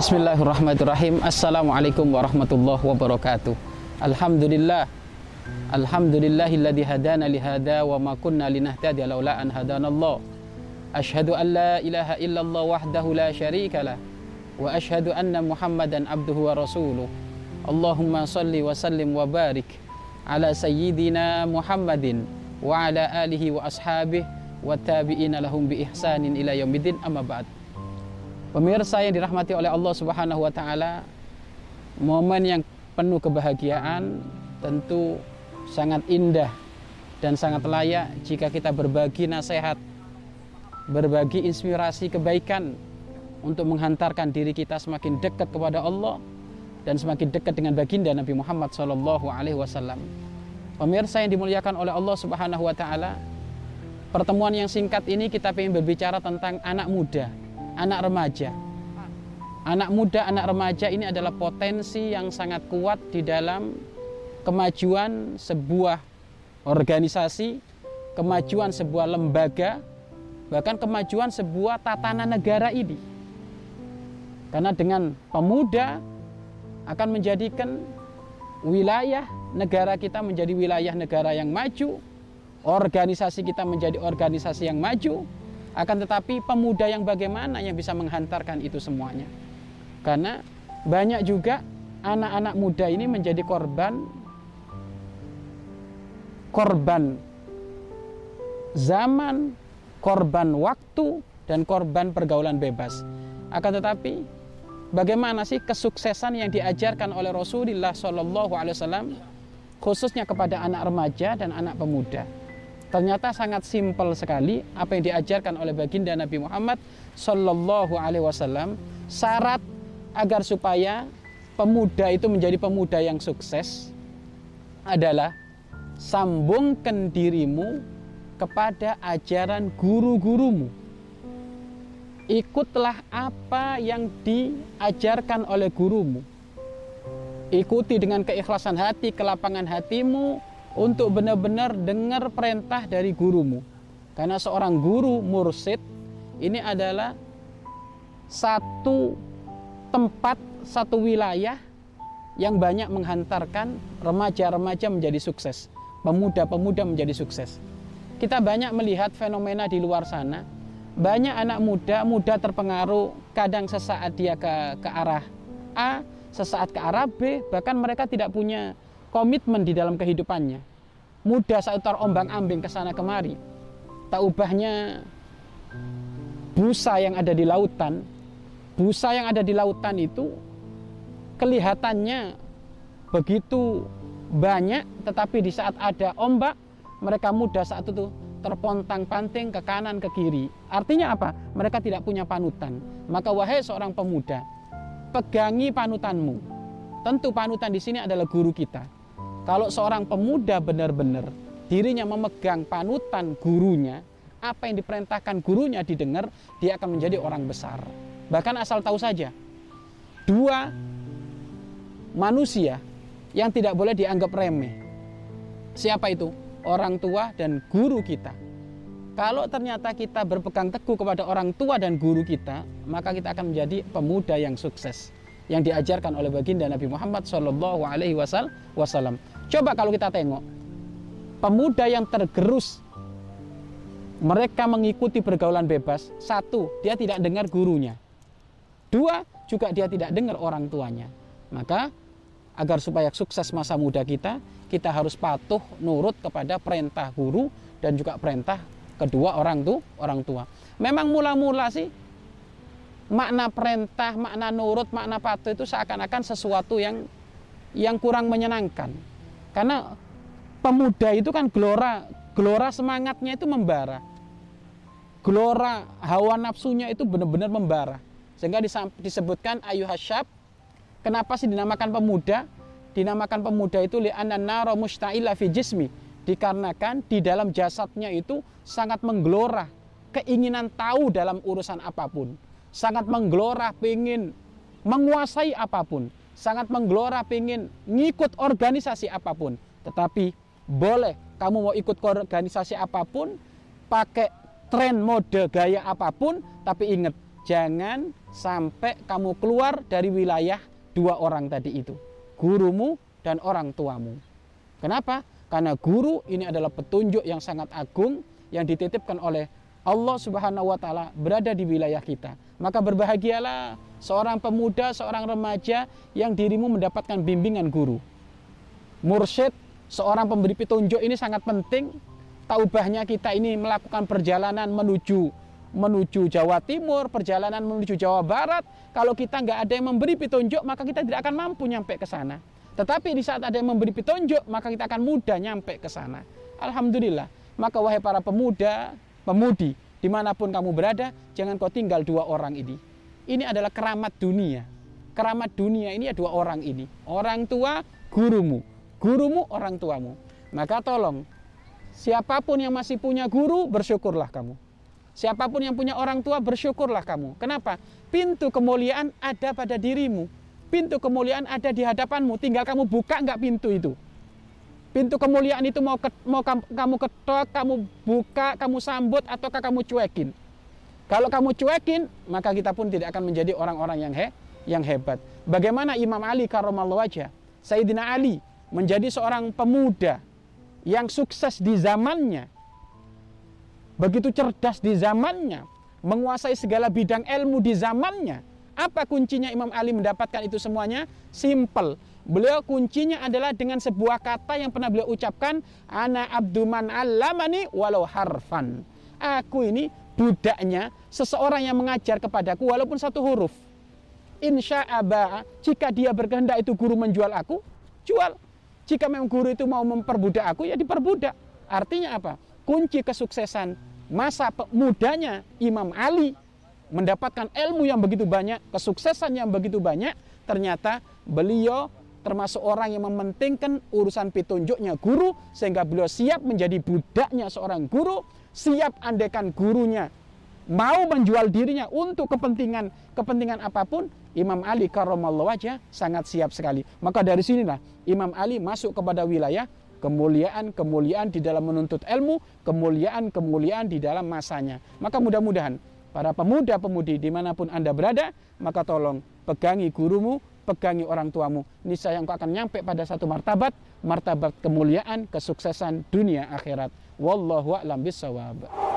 Bismillahirrahmanirrahim. Assalamualaikum warahmatullahi wabarakatuh. Alhamdulillah. Alhamdulillahilladzi hadana li hada wa ma kunna linahtadiya laula an hadanallah. Ashhadu an la ilaha illallah wahdahu la syarika lah wa ashhadu anna Muhammadan abduhu wa rasuluh. Allahumma salli wa sallim wa barik ala sayyidina Muhammadin wa ala alihi wa ashabihi wa tabi'ina lahum bi ihsanin ila yaumiddin amma ba'd. Pemirsa yang dirahmati oleh Allah Subhanahu wa taala, momen yang penuh kebahagiaan tentu sangat indah dan sangat layak jika kita berbagi nasihat, berbagi inspirasi kebaikan untuk menghantarkan diri kita semakin dekat kepada Allah dan semakin dekat dengan baginda Nabi Muhammad SAW. alaihi wasallam. Pemirsa yang dimuliakan oleh Allah Subhanahu wa taala, pertemuan yang singkat ini kita ingin berbicara tentang anak muda anak remaja. Anak muda, anak remaja ini adalah potensi yang sangat kuat di dalam kemajuan sebuah organisasi, kemajuan sebuah lembaga, bahkan kemajuan sebuah tatanan negara ini. Karena dengan pemuda akan menjadikan wilayah negara kita menjadi wilayah negara yang maju, organisasi kita menjadi organisasi yang maju, akan tetapi pemuda yang bagaimana yang bisa menghantarkan itu semuanya? Karena banyak juga anak-anak muda ini menjadi korban korban zaman, korban waktu dan korban pergaulan bebas. Akan tetapi bagaimana sih kesuksesan yang diajarkan oleh Rasulullah Wasallam khususnya kepada anak remaja dan anak pemuda? Ternyata sangat simpel sekali apa yang diajarkan oleh baginda Nabi Muhammad Sallallahu Alaihi Wasallam. Syarat agar supaya pemuda itu menjadi pemuda yang sukses adalah sambungkan dirimu kepada ajaran guru-gurumu. Ikutlah apa yang diajarkan oleh gurumu. Ikuti dengan keikhlasan hati, kelapangan hatimu, untuk benar-benar dengar perintah dari gurumu. Karena seorang guru mursid ini adalah satu tempat, satu wilayah yang banyak menghantarkan remaja-remaja menjadi sukses, pemuda-pemuda menjadi sukses. Kita banyak melihat fenomena di luar sana, banyak anak muda, muda terpengaruh, kadang sesaat dia ke, ke arah A, sesaat ke arah B, bahkan mereka tidak punya komitmen di dalam kehidupannya. Mudah saat terombang ambing ke sana kemari. Tak ubahnya busa yang ada di lautan, busa yang ada di lautan itu kelihatannya begitu banyak, tetapi di saat ada ombak, mereka mudah saat itu terpontang-panting ke kanan ke kiri. Artinya apa? Mereka tidak punya panutan. Maka wahai seorang pemuda, pegangi panutanmu. Tentu panutan di sini adalah guru kita. Kalau seorang pemuda benar-benar dirinya memegang panutan gurunya, apa yang diperintahkan gurunya didengar, dia akan menjadi orang besar. Bahkan asal tahu saja, dua manusia yang tidak boleh dianggap remeh. Siapa itu? Orang tua dan guru kita. Kalau ternyata kita berpegang teguh kepada orang tua dan guru kita, maka kita akan menjadi pemuda yang sukses yang diajarkan oleh baginda Nabi Muhammad Shallallahu Alaihi Wasallam. Coba kalau kita tengok pemuda yang tergerus mereka mengikuti pergaulan bebas. Satu, dia tidak dengar gurunya. Dua, juga dia tidak dengar orang tuanya. Maka agar supaya sukses masa muda kita, kita harus patuh nurut kepada perintah guru dan juga perintah kedua orang tuh orang tua. Memang mula-mula sih makna perintah, makna nurut, makna patuh itu seakan-akan sesuatu yang yang kurang menyenangkan. Karena pemuda itu kan gelora, gelora semangatnya itu membara. Gelora hawa nafsunya itu benar-benar membara. Sehingga disebutkan ayu hasyab. Kenapa sih dinamakan pemuda? Dinamakan pemuda itu li'anna naro musta'ila fi jismi. Dikarenakan di dalam jasadnya itu sangat menggelora. Keinginan tahu dalam urusan apa pun sangat menggelora pengen menguasai apa pun, sangat menggelora pengen ngikut organisasi apa pun. Tetapi boleh kamu mau ikut organisasi apa pun, pakai tren mode gaya apa pun, tapi ingat jangan sampai kamu keluar dari wilayah dua orang tadi itu, gurumu dan orang tuamu. Kenapa? Karena guru ini adalah petunjuk yang sangat agung yang dititipkan oleh Allah Subhanahu wa taala berada di wilayah kita. Maka berbahagialah seorang pemuda, seorang remaja yang dirimu mendapatkan bimbingan guru. Mursyid, seorang pemberi petunjuk ini sangat penting. Taubahnya kita ini melakukan perjalanan menuju menuju Jawa Timur, perjalanan menuju Jawa Barat. Kalau kita nggak ada yang memberi petunjuk, maka kita tidak akan mampu nyampe ke sana. Tetapi di saat ada yang memberi petunjuk, maka kita akan mudah nyampe ke sana. Alhamdulillah. Maka wahai para pemuda, pemudi, di mana pun kamu berada, jangan kau tinggal dua orang ini. Ini adalah keramat dunia. Keramat dunia ini ya dua orang ini. Orang tua, gurumu. Gurumu, orang tuamu. Maka tolong, siapa pun yang masih punya guru, bersyukurlah kamu. Siapa pun yang punya orang tua, bersyukurlah kamu. Kenapa? Pintu kemuliaan ada pada dirimu Pintu kemuliaan ada di hadapanmu, tinggal kamu buka nggak pintu itu. Pintu kemuliaan itu mau, ke, mau kamu ketok, kamu buka, kamu sambut, ataukah kamu cuekin. Kalau kamu cuekin, maka kita pun tidak akan menjadi orang-orang yang he, yang hebat. Bagaimana Imam Ali karramallahu wajah, Sayyidina Ali menjadi seorang pemuda yang sukses di zamannya, begitu cerdas di zamannya, menguasai segala bidang ilmu di zamannya, apa kuncinya Imam Ali mendapatkan itu semuanya? Simple. Beliau kuncinya adalah dengan sebuah kata yang pernah beliau ucapkan, ana abduman alamani walau harfan. Aku ini budaknya seseorang yang mengajar kepadaku walaupun satu huruf. Insya Allah, jika dia berkehendak itu guru menjual aku, jual. Jika memang guru itu mau memperbudak aku, ya diperbudak. Artinya apa? Kunci kesuksesan masa mudanya Imam Ali mendapatkan ilmu yang begitu banyak, kesuksesan yang begitu banyak, ternyata beliau termasuk orang yang mementingkan urusan petunjuknya guru sehingga beliau siap menjadi budaknya seorang guru, siap andekan gurunya mau menjual dirinya untuk kepentingan kepentingan apa pun, Imam Ali karramallahu wajah sangat siap sekali. Maka dari sinilah Imam Ali masuk kepada wilayah kemuliaan-kemuliaan di dalam menuntut ilmu, kemuliaan-kemuliaan di dalam masanya. Maka mudah-mudahan para pemuda-pemudi di mana pun Anda berada, maka tolong pegangi gurumu, pegangi orang tuamu. Niscaya engkau akan nyampe pada satu martabat, martabat kemuliaan, kesuksesan dunia akhirat. Wallahu a'lam bisawab.